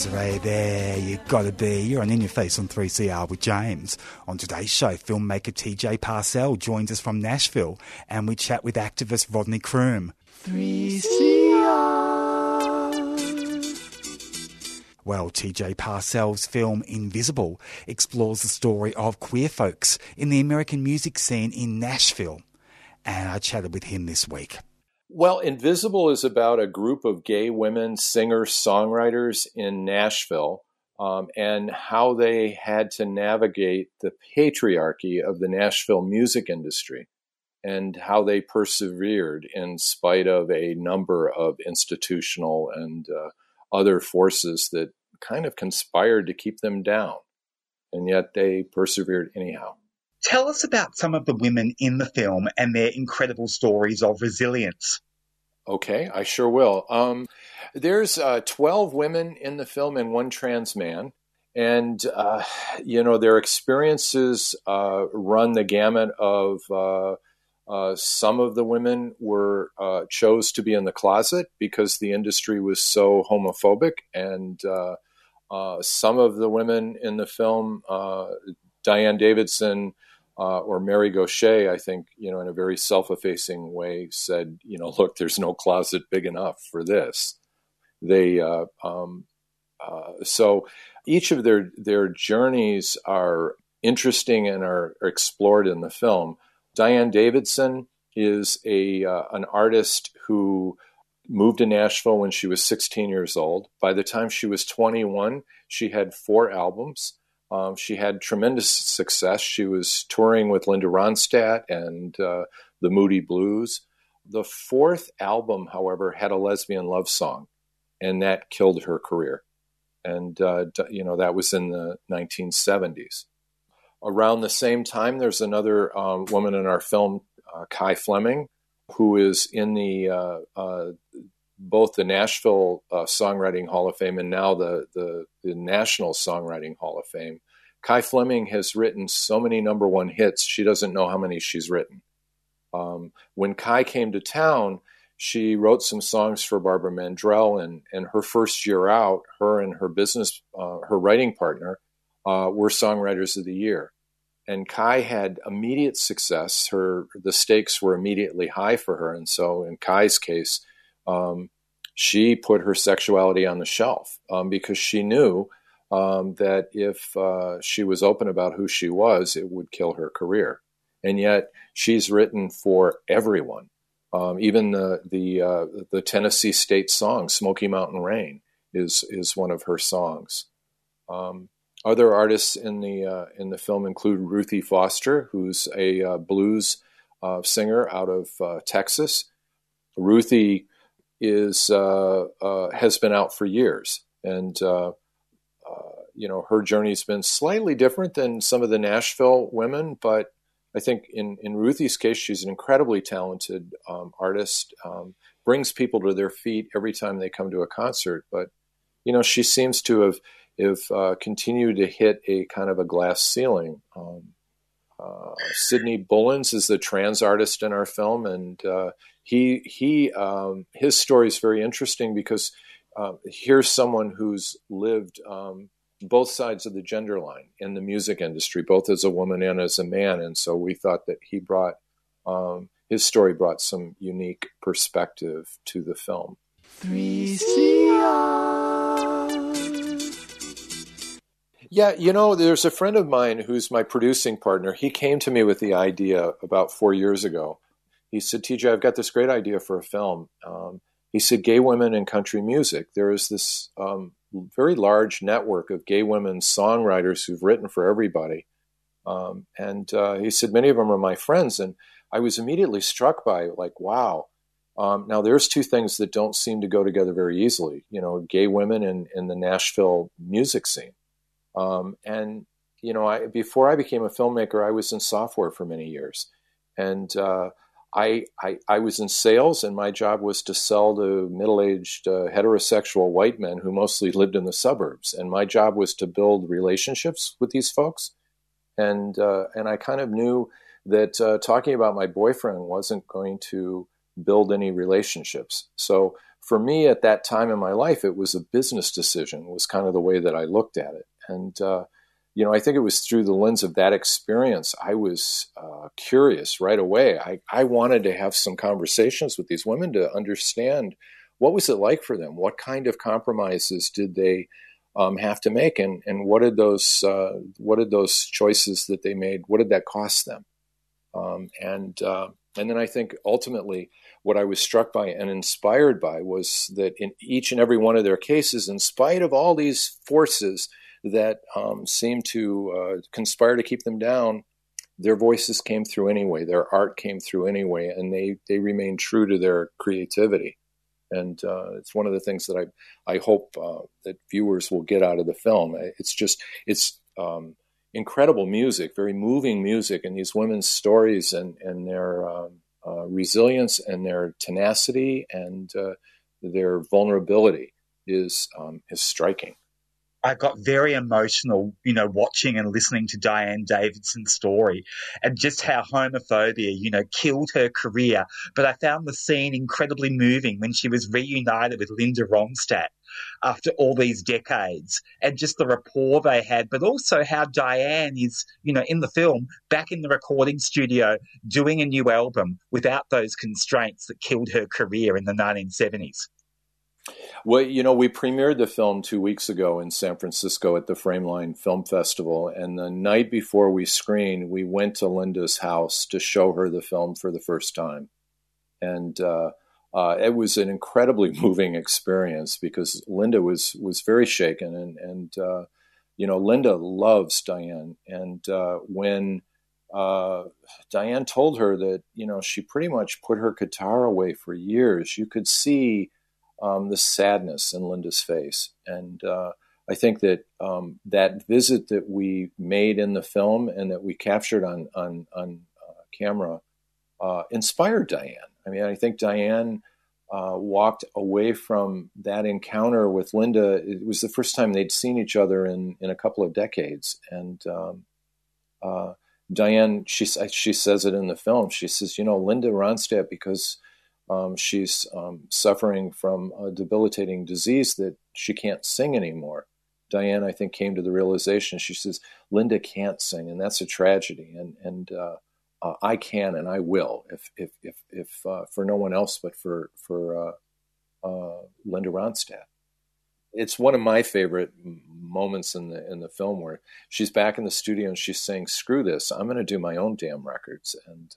Desiree, there you gotta be. You're on In Your Face on 3CR with James. On today's show, filmmaker TJ Parsell joins us from Nashville and we chat with activist Rodney Croome. 3CR. Well, TJ Parsell's film Invisible explores the story of queer folks in the American music scene in Nashville. And I chatted with him this week. Well, Invisible is about a group of gay women singers, songwriters in Nashville, um, and how they had to navigate the patriarchy of the Nashville music industry, and how they persevered in spite of a number of institutional and uh, other forces that kind of conspired to keep them down. And yet they persevered anyhow. Tell us about some of the women in the film and their incredible stories of resilience. Okay, I sure will. Um, there's uh, 12 women in the film and one trans man. And, uh, you know, their experiences uh, run the gamut of uh, uh, some of the women were uh, chose to be in the closet because the industry was so homophobic. And some of the women in the film, Dianne Davidson, uh, or Mary Gauthier, I think, you know, in a very self-effacing way, said, you know, look, there's no closet big enough for this. They uh, um, uh, so each of their their journeys are interesting and are, are explored in the film. Dianne Davidson is a uh, an artist who moved to Nashville when she was 16 years old. By the time she was 21, she had four albums. Um, she had tremendous success. She was touring with Linda Ronstadt and uh, the Moody Blues. The fourth album, however, had a lesbian love song, and that killed her career. And, uh, you know, that was in the 1970s. Around the same time, there's another um, woman in our film, uh, Kye Fleming, who is in the uh, uh, both the Nashville uh, Songwriting Hall of Fame and now the, the, the National Songwriting Hall of Fame. Kye Fleming has written so many number one hits, she doesn't know how many she's written. Um, when Kye came to town, she wrote some songs for Barbara Mandrell, and, and her first year out, her and her business, uh, her writing partner, uh, were songwriters of the year. And Kye had immediate success. Her the stakes were immediately high for her, and so in Kye's case, um, she put her sexuality on the shelf um, because she knew um, that if uh, she was open about who she was, it would kill her career. And yet, she's written for everyone. Um, even the the uh, the Tennessee State song "Smoky Mountain Rain" is is one of her songs. Um, other artists in the uh, in the film include Ruthie Foster, who's a uh, blues uh, singer out of uh, Texas. Ruthie is uh, has been out for years, and you know her journey's been slightly different than some of the Nashville women, but I think in in Ruthie's case, she's an incredibly talented um, artist. Um, brings people to their feet every time they come to a concert, but you know she seems to have have uh, continued to hit a kind of a glass ceiling. Um, uh, Bullens is the trans artist in our film, and uh, he he um, his story is very interesting because uh, here's someone who's lived um, both sides of the gender line in the music industry, both as a woman and as a man, and so we thought that he brought um, his story brought some unique perspective to the film. 3CR. Yeah, you know, there's a friend of mine who's my producing partner. He came to me with the idea about four years ago he said, TJ, I've got this great idea for a film. Um, he said, gay women in country music. There is this um, very large network of gay women songwriters who've written for everybody. Um, and uh, he said, many of them are my friends. And I was immediately struck by, like, wow. Um, now, there's two things that don't seem to go together very easily. You know, gay women in, in the Nashville music scene. Um, and, you know, I, before I became a filmmaker, I was in software for many years. And uh, I, I, I was in sales, and my job was to sell to middle aged uh, heterosexual white men who mostly lived in the suburbs. And my job was to build relationships with these folks. And, uh, and I kind of knew that uh, talking about my boyfriend wasn't going to build any relationships. So for me at that time in my life, it was a business decision. Was kind of the way that I looked at it, and uh, you know, I think it was through the lens of that experience. I was uh, curious right away. I, I wanted to have some conversations with these women to understand what was it like for them. What kind of compromises did they um, have to make, and and what did those uh, what did those choices that they made? What did that cost them? Um, and uh, and then I think ultimately what I was struck by and inspired by was that in each and every one of their cases, in spite of all these forces that um, seemed to uh, conspire to keep them down, their voices came through anyway. Their art came through anyway, and they they remained true to their creativity. And uh, it's one of the things that I I hope uh, that viewers will get out of the film. It's just it's um, incredible music, very moving music, and these women's stories and and their um, uh, resilience and their tenacity and uh, their vulnerability is um, is striking. I got very emotional, you know, watching and listening to Dianne Davidson's story and just how homophobia, you know, killed her career. But I found the scene incredibly moving when she was reunited with Linda Ronstadt after all these decades and just the rapport they had, but also how Dianne is, you know, in the film back in the recording studio doing a new album without those constraints that killed her career in the 1970s. Well, you know, we premiered the film two weeks ago in San Francisco at the Frameline Film Festival. And the night before we screened, we went to Linda's house to show her the film for the first time. And uh, uh, it was an incredibly moving experience because Linda was, was very shaken. And, and uh, you know, Linda loves Dianne. And uh, when uh, Dianne told her that, you know, she pretty much put her guitar away for years, you could see um, the sadness in Linda's face. And uh, I think that um, that visit that we made in the film and that we captured on on, on uh, camera uh, inspired Dianne. I mean, I think Dianne uh, walked away from that encounter with Linda. It was the first time they'd seen each other in in a couple of decades, and um, uh, Dianne she she says it in the film. She says, you know, Linda Ronstadt because um, she's um, suffering from a debilitating disease that she can't sing anymore. Dianne, I think, came to the realization. She says, "Linda can't sing, and that's a tragedy. And and uh, uh, I can, and I will, if if if, if uh, for no one else but for for uh, uh, Linda Ronstadt." It's one of my favorite moments in the in the film where she's back in the studio and she's saying, "Screw this! I'm going to do my own damn records." And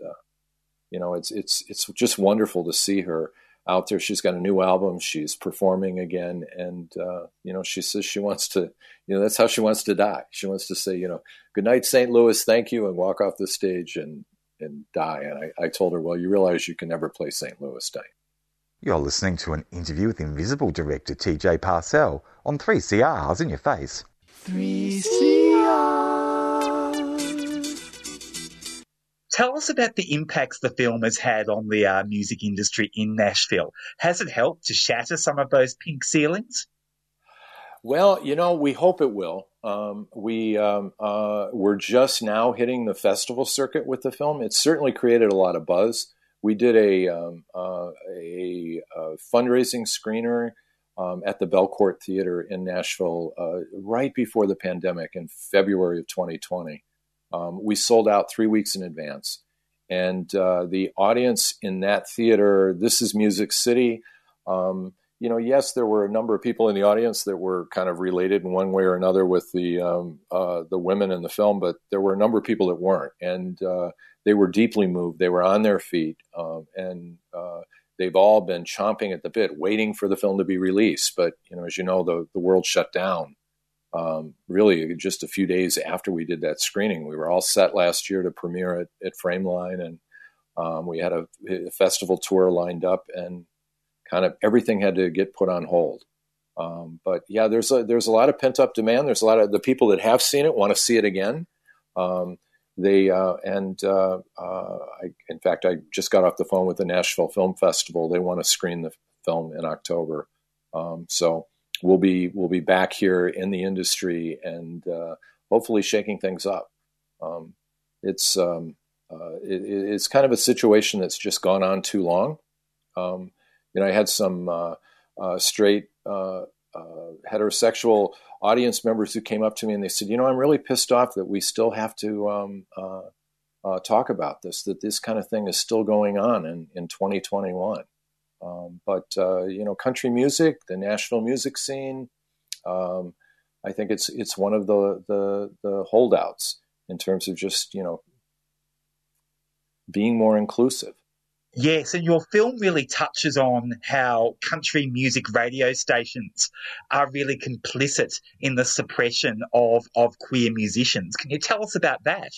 you know, it's it's it's just wonderful to see her out there. She's got a new album. She's performing again, and uh, you know, she says she wants to. You know, that's how she wants to die. She wants to say, you know, good night, St. Louis, thank you, and walk off the stage and and die. And I, I told her, well, you realize you can never play St. Louis, Day. You're listening to an interview with Invisible director TJ Parsell on 3CR's In Your Face. 3CR. Tell us about the impacts the film has had on the uh, music industry in Nashville. Has it helped to shatter some of those pink ceilings? Well, you know, we hope it will. Um, we um, uh, we're just now hitting the festival circuit with the film. It's certainly created a lot of buzz. We did a um, uh, a, a, fundraising screener um, at the Belcourt Theater in Nashville uh, right before the pandemic in February of 2020. Um, we sold out three weeks in advance. And uh, the audience in that theater, this is Music City. Um, you know, yes, there were a number of people in the audience that were kind of related in one way or another with the um, uh, the women in the film, but there were a number of people that weren't, and uh, they were deeply moved. They were on their feet, um, and uh, they've all been chomping at the bit, waiting for the film to be released. But you know, as you know, the the world shut down um, really just a few days after we did that screening. We were all set last year to premiere at, at Frameline, and um, we had a, a, festival tour lined up, and kind of everything had to get put on hold. Um, but yeah, there's a, there's a lot of pent up demand. There's a lot of the people that have seen it want to see it again. Um, they uh, and uh, uh, I, in fact, I just got off the phone with the Nashville Film Festival. They want to screen the film in October. Um, so we'll be we'll be back here in the industry and uh, hopefully shaking things up. Um, it's um, uh, it, it's kind of a situation that's just gone on too long, Um, you know, I had some uh, uh, straight uh, uh, heterosexual audience members who came up to me and they said, "You know, I'm really pissed off that we still have to um, talk about this. That this kind of thing is still going on in in 2021." Um, but you know, country music, the national music scene. Um, I think it's it's one of the, the the holdouts in terms of just you know being more inclusive. Yes, and your film really touches on how country music radio stations are really complicit in the suppression of, of queer musicians. Can you tell us about that?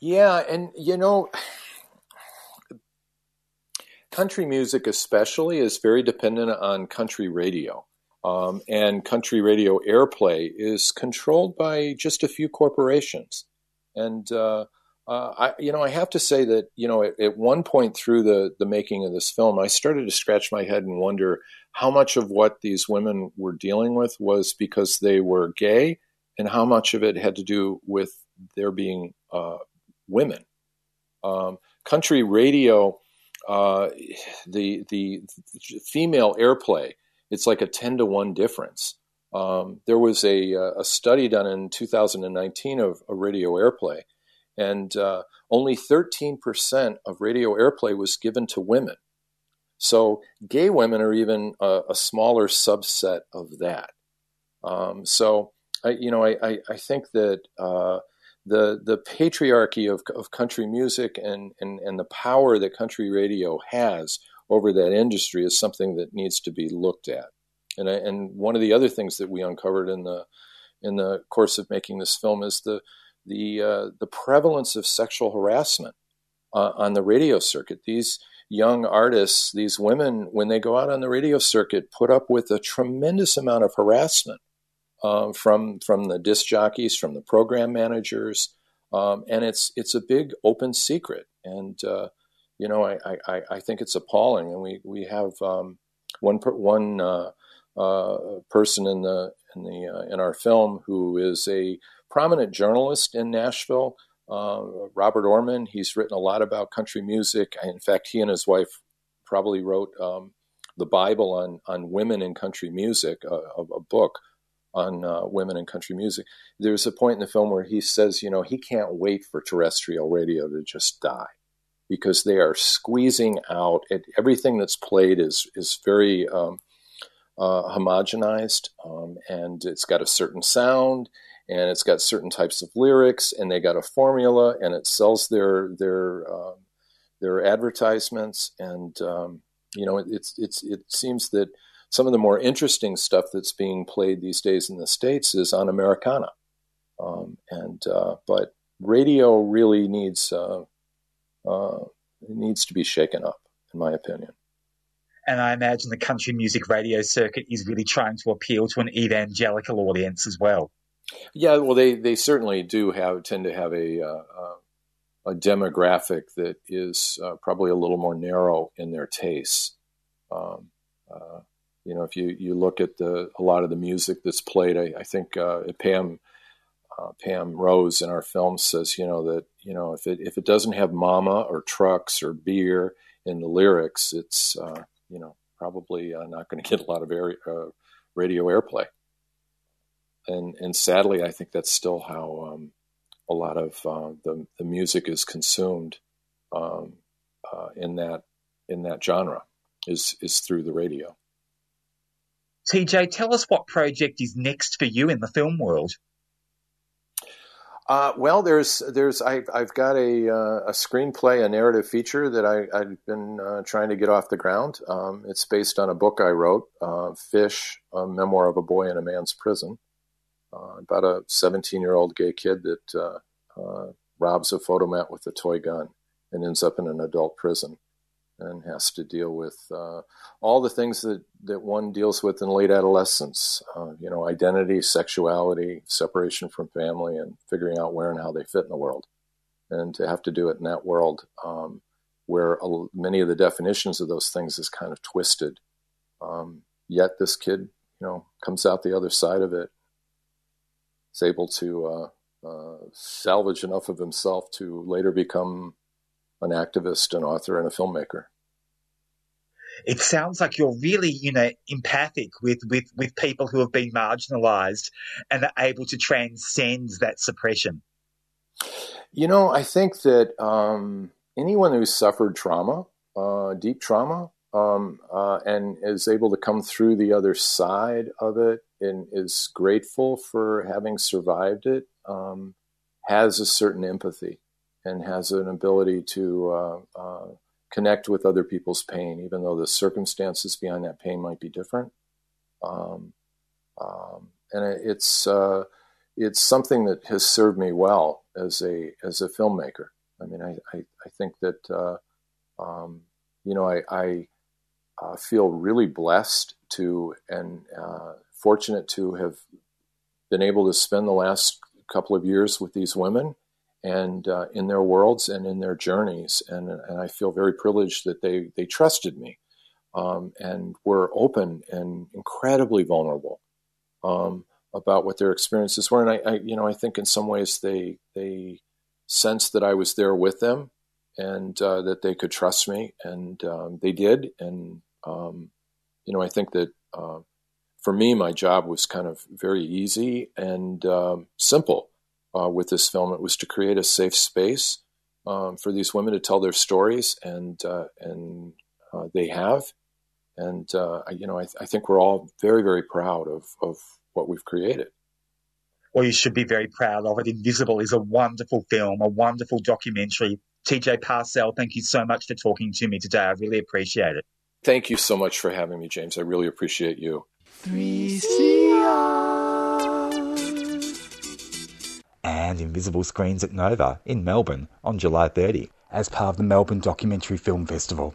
Yeah, and you know, country music especially is very dependent on country radio. Um, and country radio airplay is controlled by just a few corporations. And uh, uh, I, you know, I have to say that you know, at, at, one point through the the making of this film, I started to scratch my head and wonder how much of what these women were dealing with was because they were gay, and how much of it had to do with their being uh, women. Um, country radio, uh, the the female airplay it's like a 10 to 1 difference. Um, there was a, uh, a, study done in 2019 of, a radio airplay, and uh, only 13% of radio airplay was given to women. So gay women are even a, a smaller subset of that. Um, so, I, you know, I, I, I think that uh, the the patriarchy of, of country music and, and, and the power that country radio has over that industry is something that needs to be looked at. And I, and one of the other things that we uncovered in the in the course of making this film is the the uh, the prevalence of sexual harassment uh, on the radio circuit. These young artists, these women, when they go out on the radio circuit, put up with a tremendous amount of harassment um, from from the disc jockeys, from the program managers, um, and it's it's a big open secret. And uh, you know, I, I, I think it's appalling. And we we have um, one one uh, uh, person in the in the uh, in our film who is a prominent journalist in Nashville. Uh, Robert Oermann. He's written a lot about country music. In fact, he and his wife probably wrote um, the Bible on on women in country music, a, a book on uh, women in country music. There's a point in the film where he says, you know, he can't wait for terrestrial radio to just die because they are squeezing out it, everything that's played is is very um, uh, homogenized um, and it's got a certain sound and it's got certain types of lyrics and they got a formula and it sells their their uh, their advertisements and um, you know it, it's it's it seems that some of the more interesting stuff that's being played these days in the states is on Americana um, and uh, but radio really needs uh, uh, needs to be shaken up, in my opinion. And I imagine the country music radio circuit is really trying to appeal to an evangelical audience as well. Yeah, well, they, they certainly do have tend to have a uh, uh a demographic that is uh, probably a little more narrow in their tastes. Um, uh, you know, if you, you look at the a lot of the music that's played, I, I think uh, Pam uh, Pam Rose in our film says, you know, that you know if it if it doesn't have mama or trucks or beer in the lyrics, it's uh, you know probably uh, not going to get a lot of air, uh, radio airplay. And and sadly, I think that's still how um, a lot of uh, the the music is consumed um, uh, in that in that genre is is through the radio. TJ, tell us what project is next for you in the film world. Uh, well, there's there's I, have got a uh, a screenplay, a narrative feature that I, have been uh, trying to get off the ground. Um, it's based on a book I wrote, uh, Fish, a memoir of a boy in a man's prison, uh, about a 17 year old gay kid that uh, robs a Fotomat with a toy gun and ends up in an adult prison and has to deal with uh, all the things that, that one deals with in late adolescence. Uh, you know, identity, sexuality, separation from family, and figuring out where and how they fit in the world. And to have to do it in that world um, where a, many of the definitions of those things is kind of twisted. Um, yet this kid, you know, comes out the other side of it. Is able to uh, uh salvage enough of himself to later become an activist, an author, and a filmmaker. it sounds like you're really, you know, empathic with, with, with people who have been marginalized and are able to transcend that suppression. You know, I think that um, anyone who's suffered trauma, uh, deep trauma, um, uh, and is able to come through the other side of it and is grateful for having survived it, um, has a certain empathy and has an ability to uh, uh, connect with other people's pain, even though the circumstances behind that pain might be different. Um, um, and it's uh, it's something that has served me well as a as a filmmaker. I mean, I I, I think that uh, um, you know I, I uh, feel really blessed to and uh, fortunate to have been able to spend the last couple of years with these women and uh, in their worlds and in their journeys. And, and I feel very privileged that they, they trusted me um, and were open and incredibly vulnerable um, about what their experiences were. And I, I, you know, I think in some ways they, they sensed that I was there with them and uh, that they could trust me. And um, they did. And, um, you know, I think that uh, for me, my job was kind of very easy and um, simple uh, with this film. It was to create a safe space um, for these women to tell their stories, and uh, and uh, they have. And uh, you know, I, th- I, think we're all very, very proud of of what we've created. Well, you should be very proud of it. Invisible is a wonderful film, a wonderful documentary. TJ Parsell, thank you so much for talking to me today. I really appreciate it. Thank you so much for having me, James. I really appreciate you. 3CR and Invisible screens at Nova in Melbourne on July 30 as part of the Melbourne Documentary Film Festival.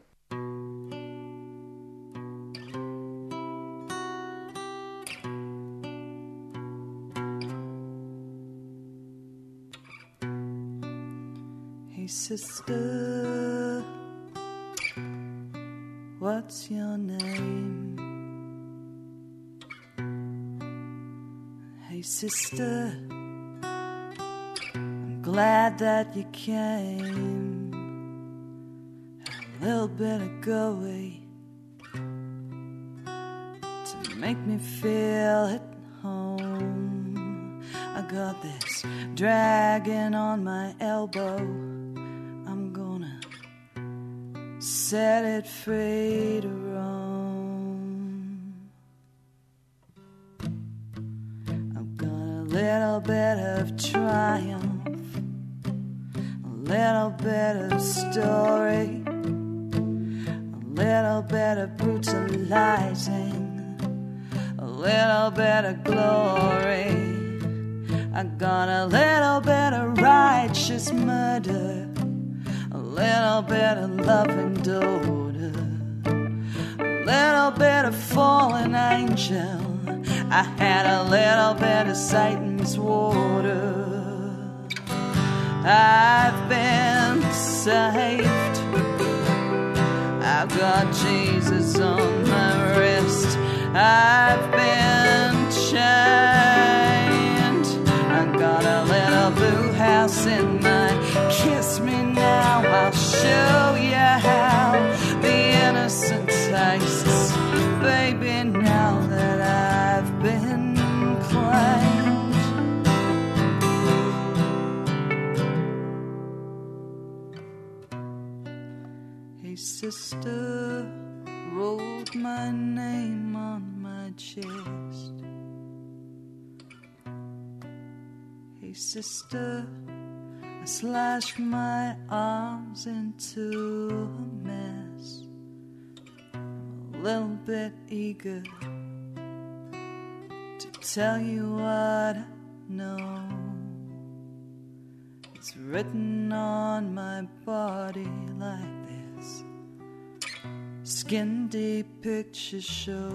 Hey sister, what's your name? Hey sister glad that you came. A little bit of go away to make me feel at home. I got this dragon on my elbow. I'm gonna set it free to roam. I've got a little bit of triumph story, a little bit of brutalizing, a little bit of glory. I got a little bit of righteous murder, a little bit of loving daughter, a little bit of fallen angel. I had a little bit of Satan's water. I've saved. I've got Jesus on my wrist. I've been sister wrote my name on my chest. Hey, sister, I slashed my arms into a mess. I'm a little bit eager to tell you what I know. It's written on my body like skin deep picture show.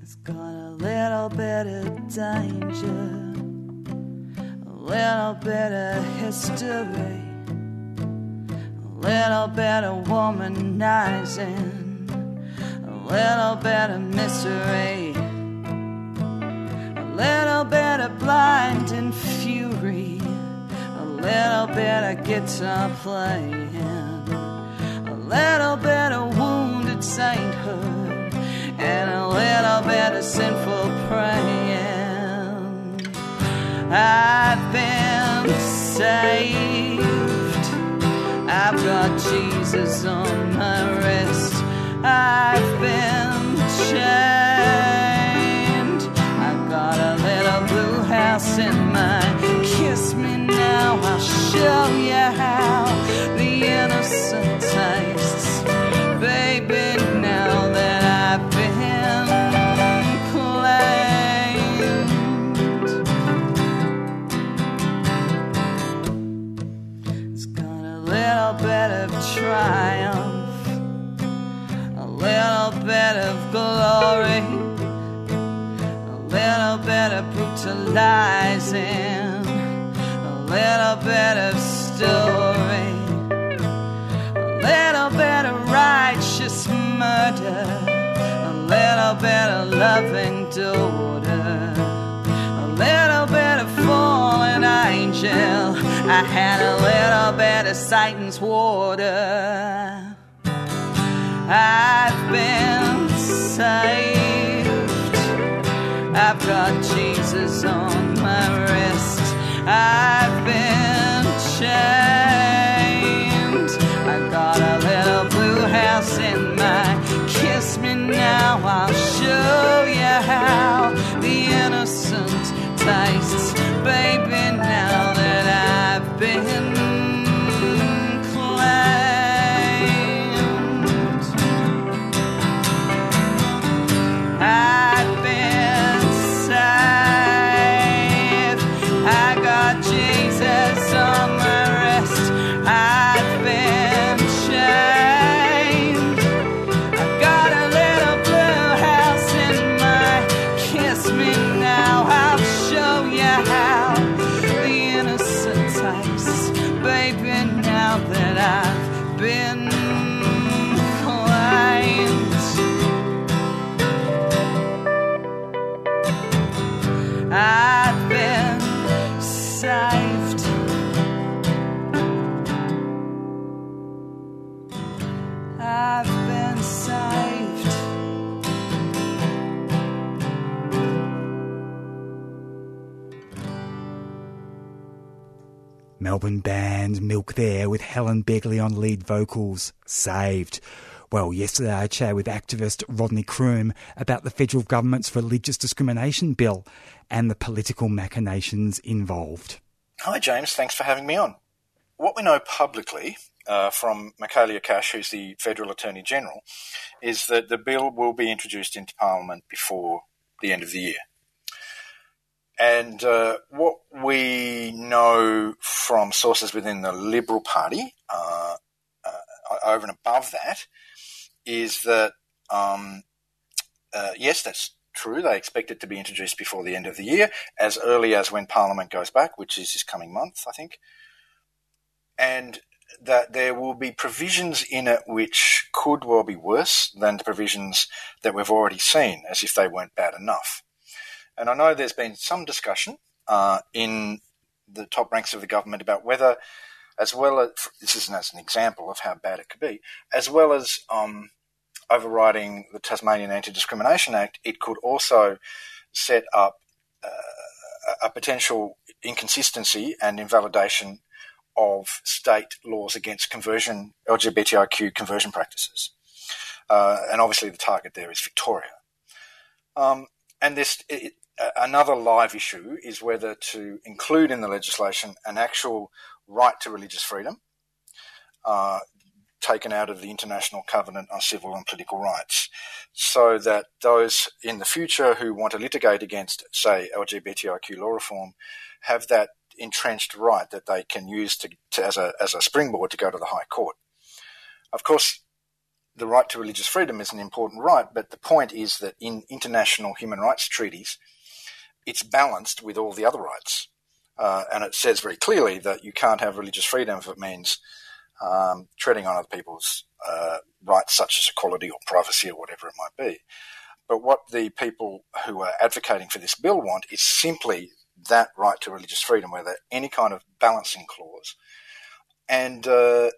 It's got a little bit of danger, a little bit of history, a little bit of womanizing, a little bit of misery, a little bit of blinding fury little bit of guitar playing, a little bit of wounded sainthood, and a little bit of sinful praying. I've been saved. I've got Jesus on my wrist. I've been chained. I've got a little blue house in brutalizing, a little bit of story, a little bit of righteous murder, a little bit of loving daughter, a little bit of fallen angel. I had a little bit of Satan's water. I've been saved. I've got Jesus. I've been chained. Melbourne band Milk there with Helen Begley on lead vocals. Saved. Well, yesterday I chatted with activist Rodney Croome about the federal government's religious discrimination bill and the political machinations involved. Hi, James. Thanks for having me on. What we know publicly uh, from Michaelia Cash, who's the Federal Attorney General, is that the bill will be introduced into Parliament before the end of the year. And uh, what we know from sources within the Liberal Party, uh, uh, over and above that, is that um, uh, yes, that's true. They expect it to be introduced before the end of the year, as early as when Parliament goes back, which is this coming month, I think. And that there will be provisions in it which could well be worse than the provisions that we've already seen, as if they weren't bad enough. And I know there's been some discussion uh, in the top ranks of the government about whether, as well as this isn't as an example of how bad it could be, as well as um, overriding the Tasmanian Anti Discrimination Act, it could also set up uh, a potential inconsistency and invalidation of state laws against conversion, LGBTIQ conversion practices. Uh, and obviously, the target there is Victoria. Um, and this, it, another live issue is whether to include in the legislation an actual right to religious freedom, uh, taken out of the International Covenant on Civil and Political Rights, so that those in the future who want to litigate against, say, LGBTIQ law reform, have that entrenched right that they can use to, to, as a as a springboard to go to the High Court. Of course, the right to religious freedom is an important right, but the point is that in international human rights treaties, it's balanced with all the other rights. Uh, and it says very clearly that you can't have religious freedom if it means um, treading on other people's uh, rights, such as equality or privacy or whatever it might be. But what the people who are advocating for this bill want is simply that right to religious freedom without any kind of balancing clause. And uh,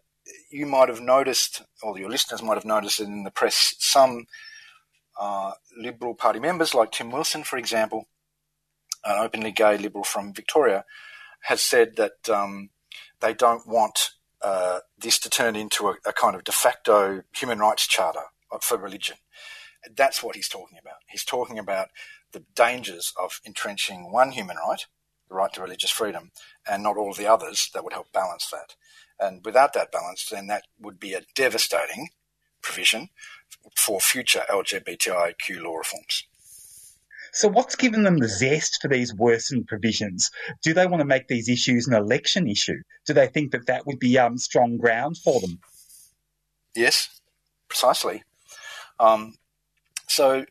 you might have noticed, or your listeners might have noticed in the press, some uh, Liberal Party members, like Tim Wilson, for example, an openly gay Liberal from Victoria, has said that um, they don't want uh, this to turn into a, a, kind of de facto human rights charter for religion. That's what he's talking about. He's talking about the dangers of entrenching one human right, the right to religious freedom, and not all the others that would help balance that. And without that balance, then that would be a devastating provision for future LGBTIQ law reforms. So, what's given them the zest for these worsened provisions? Do they want to make these issues an election issue? Do they think that that would be um, strong ground for them? Yes, precisely. Um, so,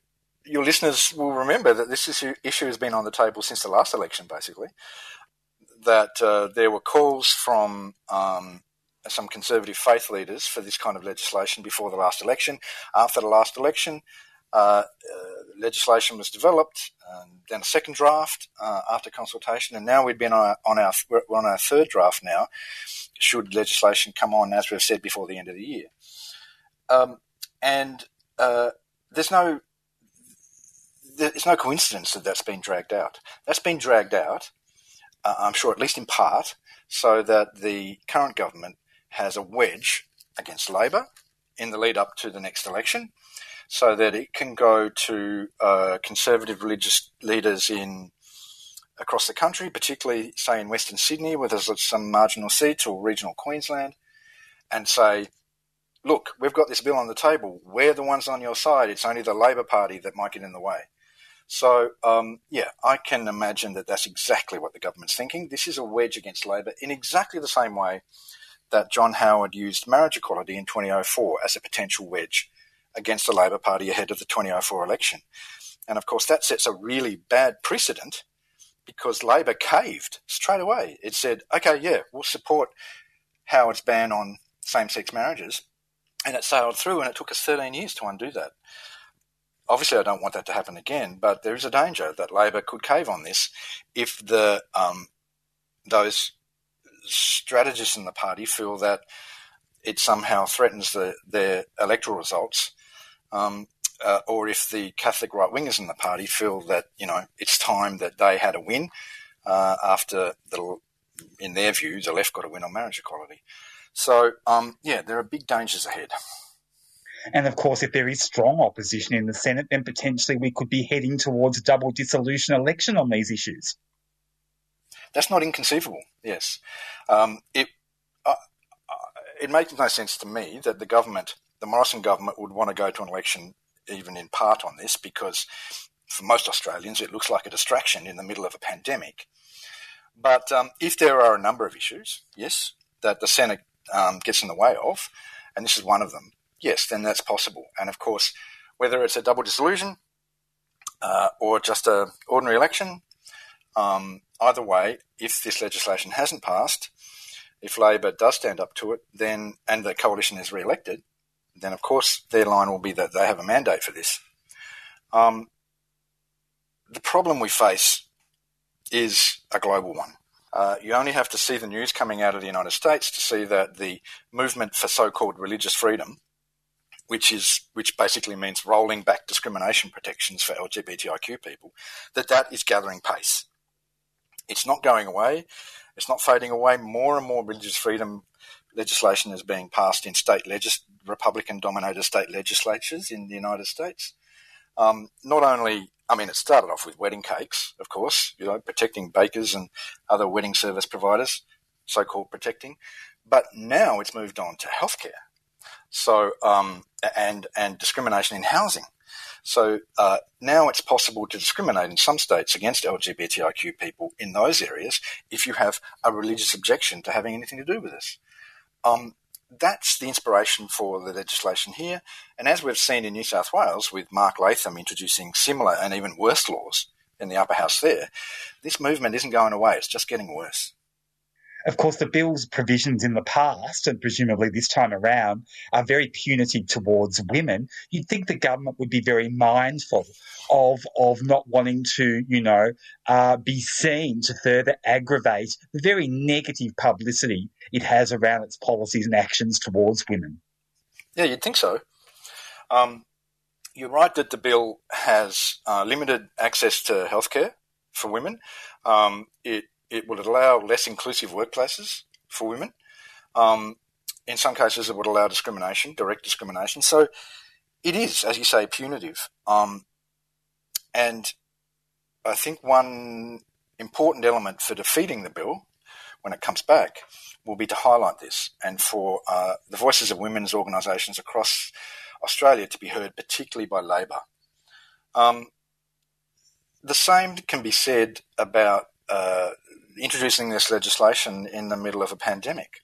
your listeners will remember that this issue, issue has been on the table since the last election, basically that uh, there were calls from um, some conservative faith leaders for this kind of legislation before the last election. After the last election, uh, uh, legislation was developed, and then a second draft uh, after consultation, and now we've been on our, on our, on our third draft now. Should legislation come on, as we've said, before the end of the year, um, and uh, there's no there's no coincidence that that's been dragged out. That's been dragged out uh, I'm sure, at least in part, so that the current government has a wedge against Labor in the lead up to the next election, so that it can go to uh, conservative religious leaders in across the country, particularly say in Western Sydney, where there's some marginal seats, or regional Queensland, and say, look, we've got this bill on the table. We're the ones on your side. It's only the Labor Party that might get in the way. So, um, yeah, I can imagine that that's exactly what the government's thinking. This is a wedge against Labor in exactly the same way that John Howard used marriage equality in 2004 as a potential wedge against the Labor Party ahead of the 2004 election. And of course, that sets a really bad precedent because Labor caved straight away. It said, okay, yeah, we'll support Howard's ban on same sex marriages. And it sailed through, and it took us 13 years to undo that obviously, I don't want that to happen again, but there is a danger that Labor could cave on this if the um, those strategists in the party feel that it somehow threatens the, their electoral results, um, uh, or if the Catholic right wingers in the party feel that you know it's time that they had a win uh, after the, in their view, the left got a win on marriage equality. So um, yeah, there are big dangers ahead. And of course, if there is strong opposition in the Senate, then potentially we could be heading towards a double dissolution election on these issues. That's not inconceivable. Yes, um, it uh, uh, it makes no sense to me that the government, the Morrison government, would want to go to an election even in part on this because for most Australians it looks like a distraction in the middle of a pandemic. But um, if there are a number of issues, yes, that the Senate um, gets in the way of, and this is one of them, yes, then that's possible. And of course, whether it's a double dissolution uh, or just an ordinary election, um, either way, if this legislation hasn't passed, if Labor does stand up to it, then and the coalition is re-elected, then of course their line will be that they have a mandate for this. Um, the problem we face is a global one. Uh, you only have to see the news coming out of the United States to see that the movement for so-called religious freedom which is which basically means rolling back discrimination protections for LGBTIQ people, that that is gathering pace. It's not going away. It's not fading away. More and more religious freedom legislation is being passed in state legis- Republican-dominated state legislatures in the United States. Um, not only, I mean, it started off with wedding cakes, of course, you know, protecting bakers and other wedding service providers, so-called protecting, but now it's moved on to healthcare so, um, and, and discrimination in housing. So uh, now it's possible to discriminate in some states against LGBTIQ people in those areas if you have a religious objection to having anything to do with this. Um, that's the inspiration for the legislation here. And as we've seen in New South Wales with Mark Latham introducing similar and even worse laws in the upper house there, this movement isn't going away, it's just getting worse. Of course, the bill's provisions in the past, and presumably this time around, are very punitive towards women. You'd think the government would be very mindful of of not wanting to, you know, uh, be seen to further aggravate the very negative publicity it has around its policies and actions towards women. Yeah, you'd think so. Um, you're right that the bill has uh, limited access to healthcare for women. Um, it it would allow less inclusive workplaces for women. Um, in some cases, it would allow discrimination, direct discrimination. So it is, as you say, punitive. Um, and I think one important element for defeating the bill when it comes back will be to highlight this and for uh, the voices of women's organisations across Australia to be heard, particularly by Labor. Um, the same can be said about uh, introducing this legislation in the middle of a pandemic.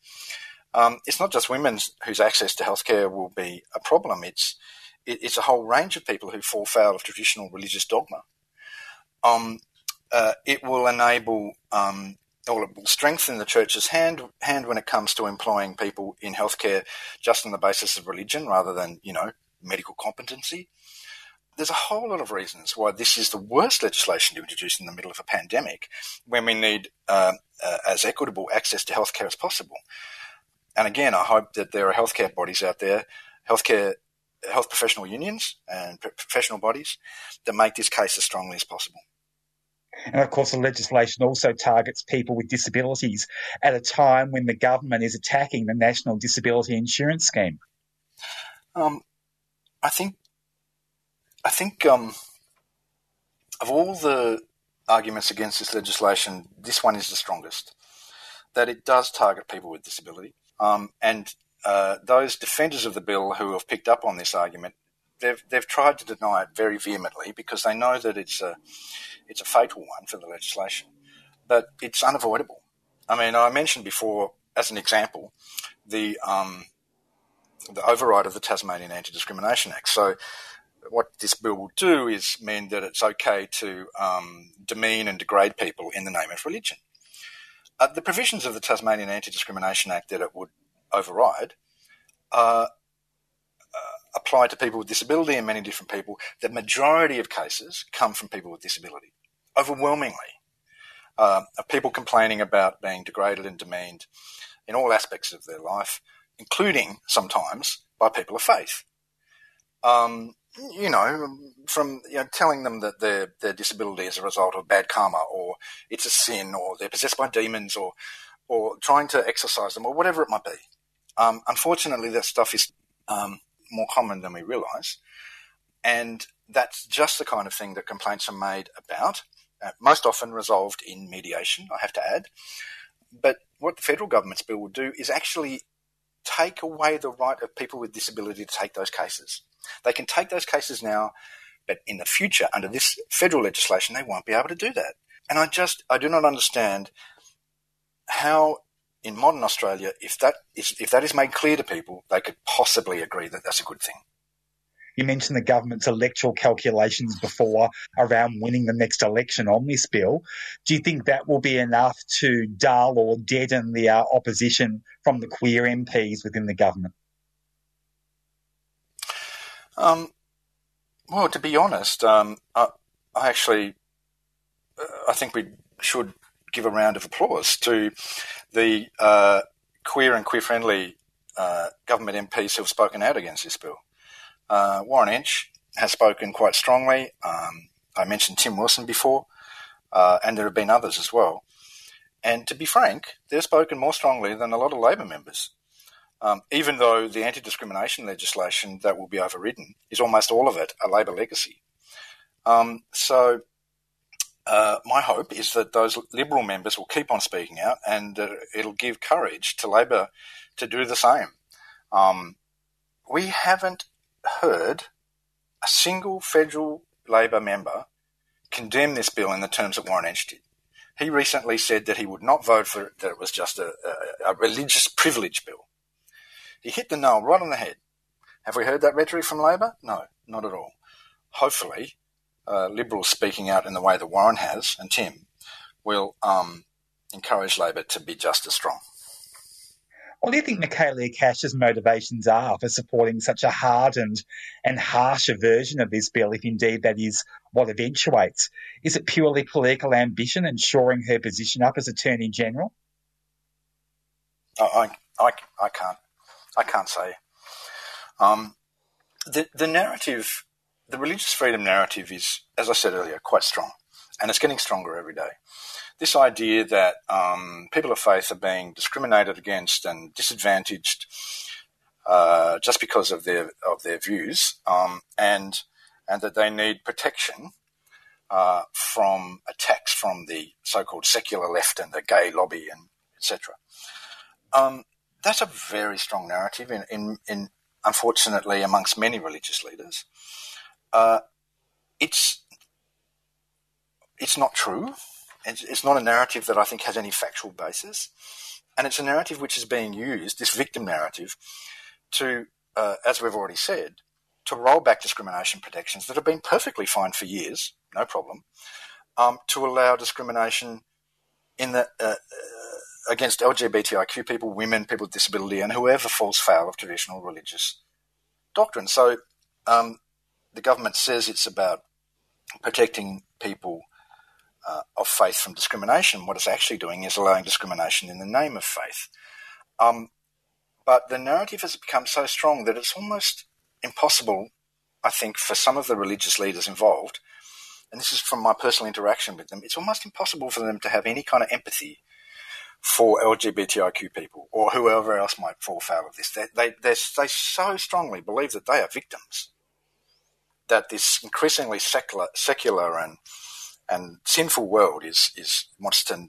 Um, it's not just women whose access to healthcare will be a problem. It's it, it's a whole range of people who fall foul of traditional religious dogma. Um, uh, it will enable um, or it will strengthen the church's hand hand when it comes to employing people in healthcare just on the basis of religion rather than you know medical competency there's a whole lot of reasons why this is the worst legislation to introduce in the middle of a pandemic when we need uh, uh, as equitable access to healthcare as possible. And again, I hope that there are healthcare bodies out there, healthcare health professional unions and professional bodies that make this case as strongly as possible. And of course, the legislation also targets people with disabilities at a time when the government is attacking the National Disability Insurance Scheme. Um, I think I think um, of all the arguments against this legislation, this one is the strongest. That it does target people with disability, um, and uh, those defenders of the bill who have picked up on this argument, they've they've tried to deny it very vehemently because they know that it's a it's a fatal one for the legislation, but it's unavoidable. I mean, I mentioned before as an example the um, the override of the Tasmanian Anti Discrimination Act. So what this bill will do is mean that it's okay to um, demean and degrade people in the name of religion. Uh, the provisions of the Tasmanian Anti Discrimination Act that it would override uh, uh, apply to people with disability and many different people. The majority of cases come from people with disability, overwhelmingly. Uh, people complaining about being degraded and demeaned in all aspects of their life, including sometimes by people of faith. Um, you know, from you know, telling them that their their disability is a result of bad karma, or it's a sin, or they're possessed by demons, or or trying to exorcise them, or whatever it might be. Um, unfortunately, that stuff is um, more common than we realise, and that's just the kind of thing that complaints are made about. Uh, most often resolved in mediation, I have to add. But what the federal government's bill will do is actually take away the right of people with disability to take those cases. They can take those cases now, but in the future, under this federal legislation, they won't be able to do that. And I just, I do not understand how in modern Australia, if that is, if that is made clear to people, they could possibly agree that that's a good thing. You mentioned the government's electoral calculations before around winning the next election on this bill. Do you think that will be enough to dull or deaden the uh, opposition from the queer MPs within the government? Um, well, to be honest, um, I, I, actually uh, I think we should give a round of applause to the uh, queer and queer friendly uh, government MPs who have spoken out against this bill. Uh, Warren Entsch has spoken quite strongly. Um, I mentioned Tim Wilson before, uh, and there have been others as well. And to be frank, they've spoken more strongly than a lot of Labor members um, even though the anti discrimination legislation that will be overridden is almost all of it a Labor legacy. Um, so, uh, my hope is that those Liberal members will keep on speaking out and uh, it'll give courage to Labor to do the same. Um, we haven't heard a single federal Labor member condemn this bill in the terms that Warren Entsch did. He recently said that he would not vote for it, that it was just a, a, a religious privilege bill. He hit the nail right on the head. Have we heard that rhetoric from Labor? No, not at all. Hopefully, uh, Liberals speaking out in the way that Warren has and Tim will um, encourage Labor to be just as strong. What do you think Michaelia Cash's motivations are for supporting such a hardened and harsher version of this bill, if indeed that is what eventuates? Is it purely political ambition and shoring her position up as Attorney General? I, I, I can't, I can't say. Um, the the narrative, the religious freedom narrative, is, as I said earlier, quite strong, and it's getting stronger every day this idea that um, people of faith are being discriminated against and disadvantaged uh, just because of their of their views, um, and and that they need protection uh, from attacks from the so-called secular left and the gay lobby and etc. Um, that's a very strong narrative in, in, in unfortunately amongst many religious leaders. Uh, it's it's not true. It's not a narrative that I think has any factual basis. And it's a narrative which is being used, this victim narrative, to, uh, as we've already said, to roll back discrimination protections that have been perfectly fine for years, no problem, um, to allow discrimination in the, uh, uh against LGBTIQ people, women, people with disability, and whoever falls foul of traditional religious doctrine. So um, the government says it's about protecting people uh, of faith from discrimination. What it's actually doing is allowing discrimination in the name of faith. Um, but the narrative has become so strong that it's almost impossible, I think, for some of the religious leaders involved, and this is from my personal interaction with them, it's almost impossible for them to have any kind of empathy for LGBTIQ people or whoever else might fall foul of this. They, they, they, so strongly believe that they are victims, that this increasingly secular, secular and and sinful world is is wants to,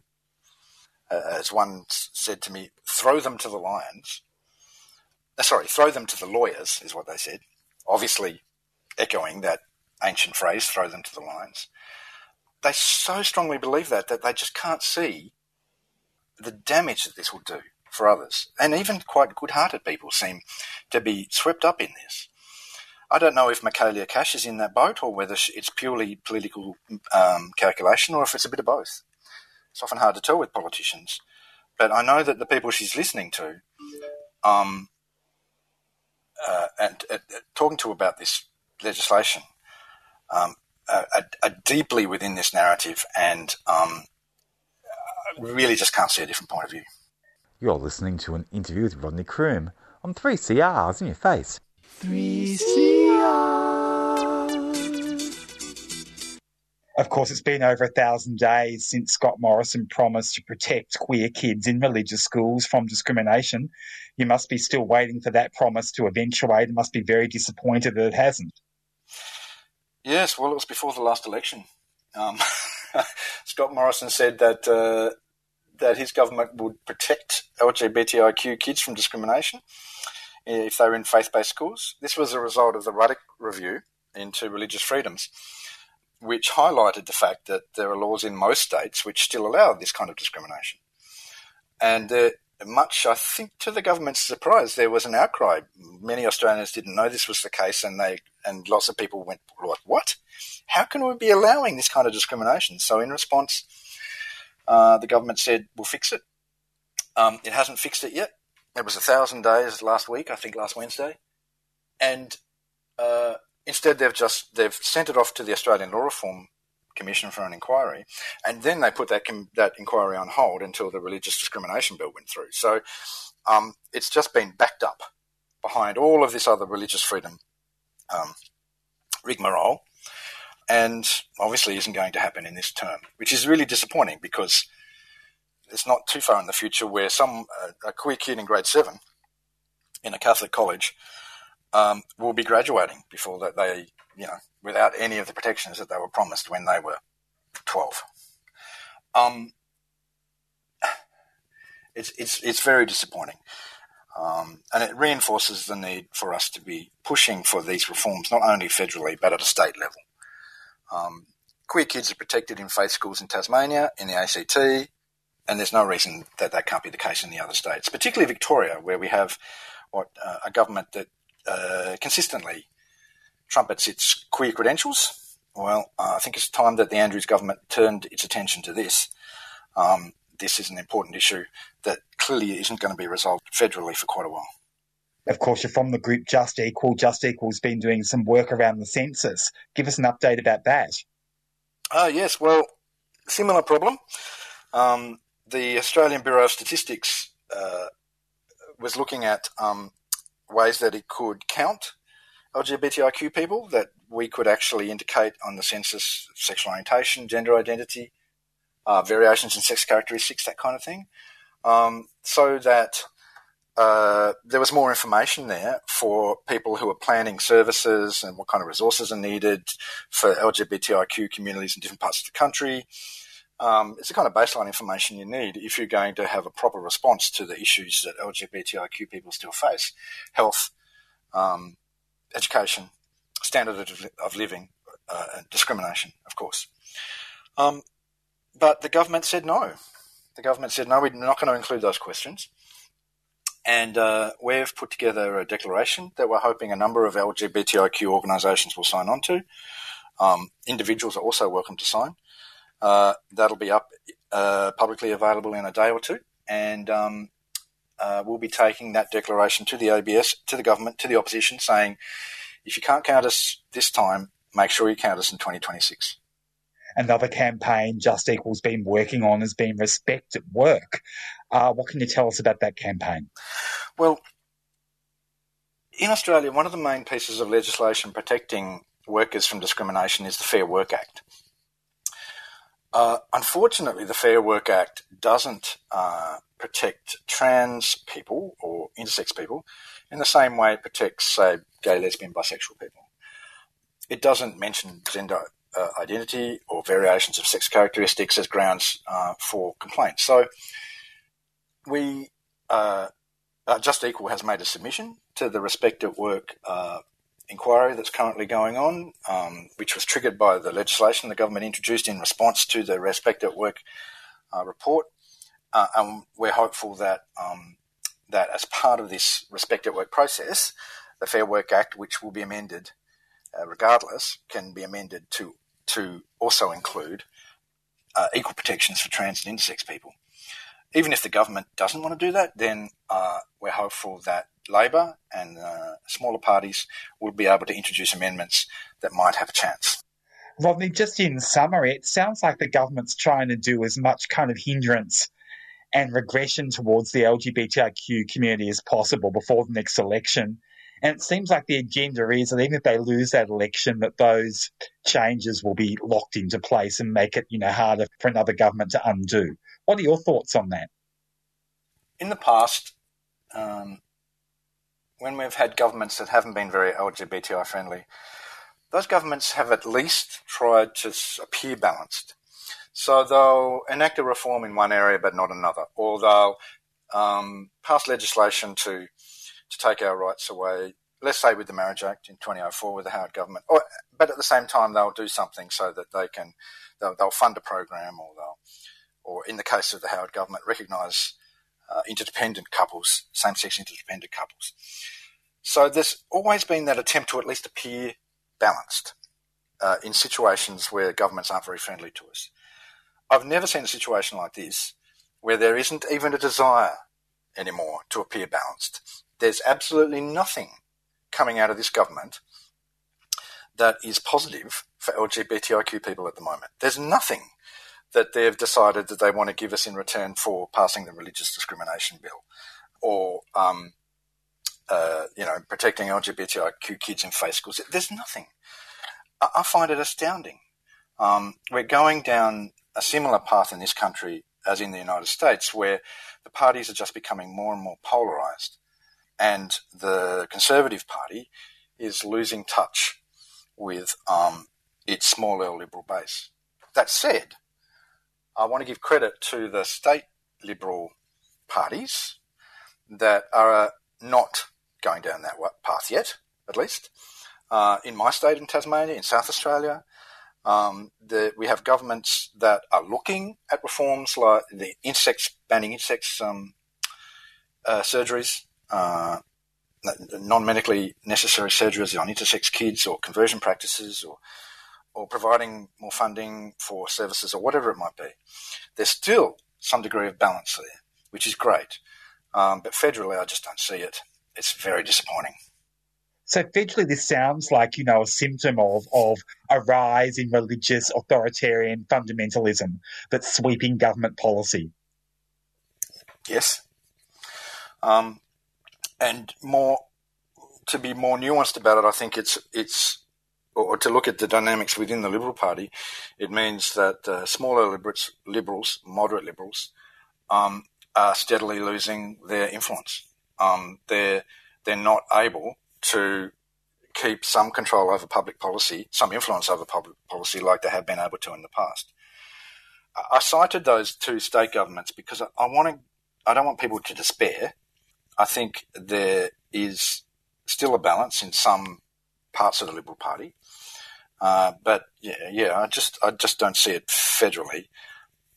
uh, as one said to me, throw them to the lions. Uh, sorry, throw them to the lawyers is what they said. Obviously, echoing that ancient phrase, "throw them to the lions." They so strongly believe that that they just can't see the damage that this will do for others, and even quite good-hearted people seem to be swept up in this. I don't know if Michaelia Cash is in that boat or whether it's purely political um, calculation or if it's a bit of both. It's often hard to tell with politicians. But I know that the people she's listening to um, uh, and uh, talking to about this legislation um, are, are, deeply within this narrative and um, really just can't see a different point of view. You're listening to an interview with Rodney Croome on 3CR's in your face. 3CR. Of course, it's been over a thousand days since Scott Morrison promised to protect queer kids in religious schools from discrimination. You must be still waiting for that promise to eventuate and must be very disappointed that it hasn't. Yes, well, it was before the last election. Um, Scott Morrison said that uh, that his government would protect LGBTIQ kids from discrimination if they were in faith based schools. This was a result of the Ruddock Review into religious freedoms, which highlighted the fact that there are laws in most states which still allow this kind of discrimination. And uh, much, I think, to the government's surprise, there was an outcry. Many Australians didn't know this was the case, and they and lots of people went like, "What? How can we be allowing this kind of discrimination?" So, in response, uh, the government said, "We'll fix it." Um, it hasn't fixed it yet. It was a thousand days last week, I think last Wednesday, and uh, instead they've just they've sent it off to the Australian Law Reform Commission for an inquiry, and then they put that com- that inquiry on hold until the religious discrimination bill went through. So um, it's just been backed up behind all of this other religious freedom um, rigmarole, and obviously isn't going to happen in this term, which is really disappointing because it's not too far in the future where some uh, a queer kid in grade seven in a Catholic college um, will be graduating before that they, you know, without any of the protections that they were promised when they were 12. Um, it's, it's, it's very disappointing. Um, and it reinforces the need for us to be pushing for these reforms, not only federally, but at a state level. Um, queer kids are protected in faith schools in Tasmania, in the ACT, and there's no reason that that can't be the case in the other states, particularly Victoria, where we have what uh, a government that uh, consistently trumpets its queer credentials. Well, uh, I think it's time that the Andrews government turned its attention to this. Um, this is an important issue that clearly isn't going to be resolved federally for quite a while. Of course, you're from the group Just Equal. Just Equal's been doing some work around the census. Give us an update about that. Ah, uh, yes. Well, similar problem. Um, the Australian Bureau of Statistics uh, was looking at um, ways that it could count LGBTIQ people, that we could actually indicate on the census sexual orientation, gender identity, uh, variations in sex characteristics, that kind of thing, um, so that uh, there was more information there for people who are planning services and what kind of resources are needed for LGBTIQ communities in different parts of the country. Um, it's the kind of baseline information you need if you're going to have a proper response to the issues that LGBTIQ people still face health, um, education, standard of, of living, uh, and discrimination, of course. Um, but the government said no. The government said no, we're not going to include those questions. And uh, we've put together a declaration that we're hoping a number of LGBTIQ organisations will sign on to. Um, individuals are also welcome to sign. Uh, that'll be up uh, publicly available in a day or two, and um, uh, we'll be taking that declaration to the ABS, to the government, to the opposition, saying, if you can't count us this time, make sure you count us in 2026. Another campaign Just Equal's been working on has been Respect at Work. Uh, what can you tell us about that campaign? Well, in Australia, one of the main pieces of legislation protecting workers from discrimination is the Fair Work Act. Uh, unfortunately, the Fair Work Act doesn't uh, protect trans people or intersex people in the same way it protects, say, gay, lesbian, bisexual people. It doesn't mention gender identity or variations of sex characteristics as grounds uh, for complaint. So, we uh, uh, Just Equal has made a submission to the Respect at Work inquiry that's currently going on, um, which was triggered by the legislation the government introduced in response to the Respect at Work uh, report. Uh, and we're hopeful that um, that as part of this Respect at Work process, the Fair Work Act, which will be amended uh, regardless, can be amended to to also include uh, equal protections for trans and intersex people. Even if the government doesn't want to do that, then uh, we're hopeful that Labor and uh, smaller parties will be able to introduce amendments that might have a chance. Rodney, just in summary, it sounds like the government's trying to do as much kind of hindrance and regression towards the LGBTIQ community as possible before the next election. And it seems like the agenda is that even if they lose that election, that those changes will be locked into place and make it, you know, harder for another government to undo. What are your thoughts on that? In the past, um, when we've had governments that haven't been very LGBTI friendly, those governments have at least tried to appear balanced. So they'll enact a reform in one area but not another, or they'll um, pass legislation to to take our rights away. Let's say with the Marriage Act in 2004 with the Howard government, or, but at the same time they'll do something so that they can they'll, they'll fund a program, or they'll, or in the case of the Howard government, recognise uh, interdependent couples, same-sex interdependent couples. So there's always been that attempt to at least appear balanced uh, in situations where governments aren't very friendly to us. I've never seen a situation like this where there isn't even a desire anymore to appear balanced. There's absolutely nothing coming out of this government that is positive for LGBTIQ people at the moment. There's nothing that they've decided that they want to give us in return for passing the religious discrimination bill or um, uh, you know, protecting LGBTIQ kids in faith schools. There's nothing. I, I find it astounding. Um, we're going down a similar path in this country as in the United States, where the parties are just becoming more and more polarized, and the Conservative Party is losing touch with um, its small L liberal base. That said, I want to give credit to the state liberal parties that are not going down that path yet, at least. Uh, in my state in Tasmania, in South Australia, um, the, we have governments that are looking at reforms like the intersex banning intersex um, uh, surgeries, uh, non-medically necessary surgeries on intersex kids, or conversion practices, or or providing more funding for services, or whatever it might be. They're still some degree of balance there, which is great. Um, but federally, I just don't see it. It's very disappointing. So federally, this sounds like you know a symptom of of a rise in religious authoritarian fundamentalism that's sweeping government policy. Yes, um, and more to be more nuanced about it, I think it's it's or to look at the dynamics within the Liberal Party, it means that uh, smaller liberals, liberals, moderate liberals, um, are steadily losing their influence. Um, they're they're not able to keep some control over public policy, some influence over public policy, like they have been able to in the past. I cited those two state governments because I, want to. I don't want people to despair. I think there is still a balance in some parts of the Liberal Party, uh, but yeah, yeah, I just I just don't see it federally,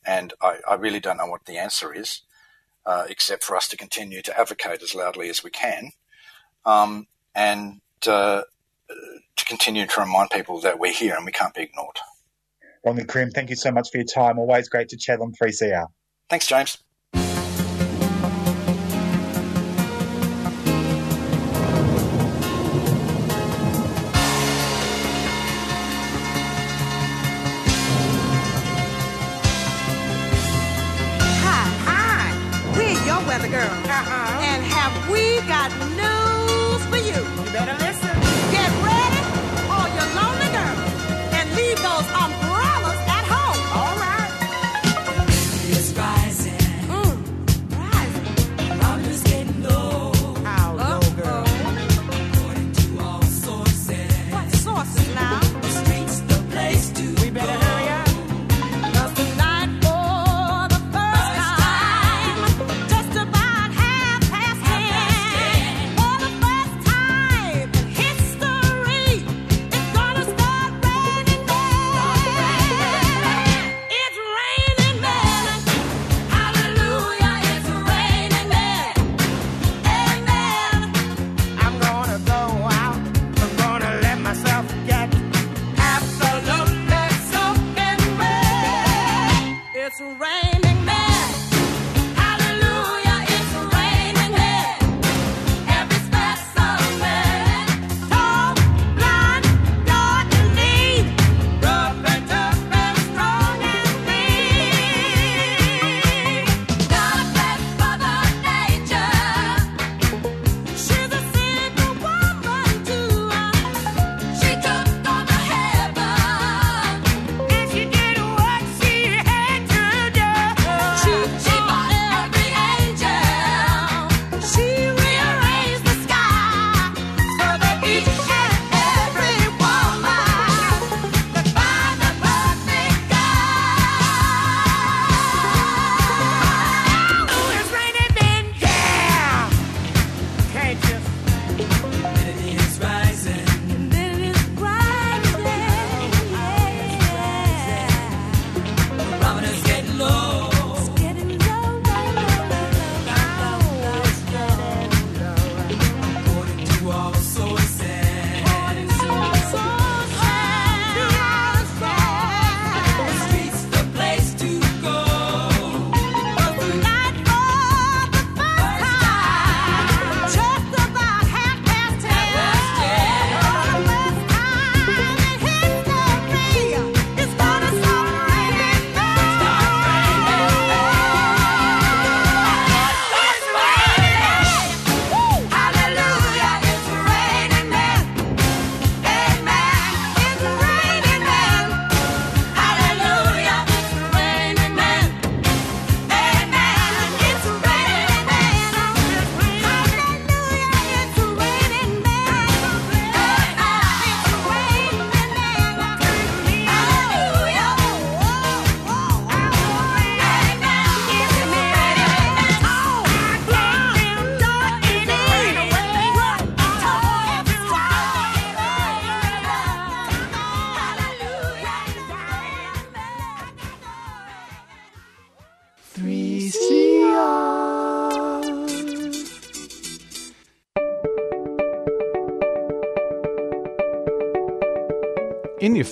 and I, I really don't know what the answer is, uh, except for us to continue to advocate as loudly as we can, um, and uh, to continue to remind people that we're here and we can't be ignored. Rodney Croome, thank you so much for your time. Always great to chat on 3CR. Thanks, James.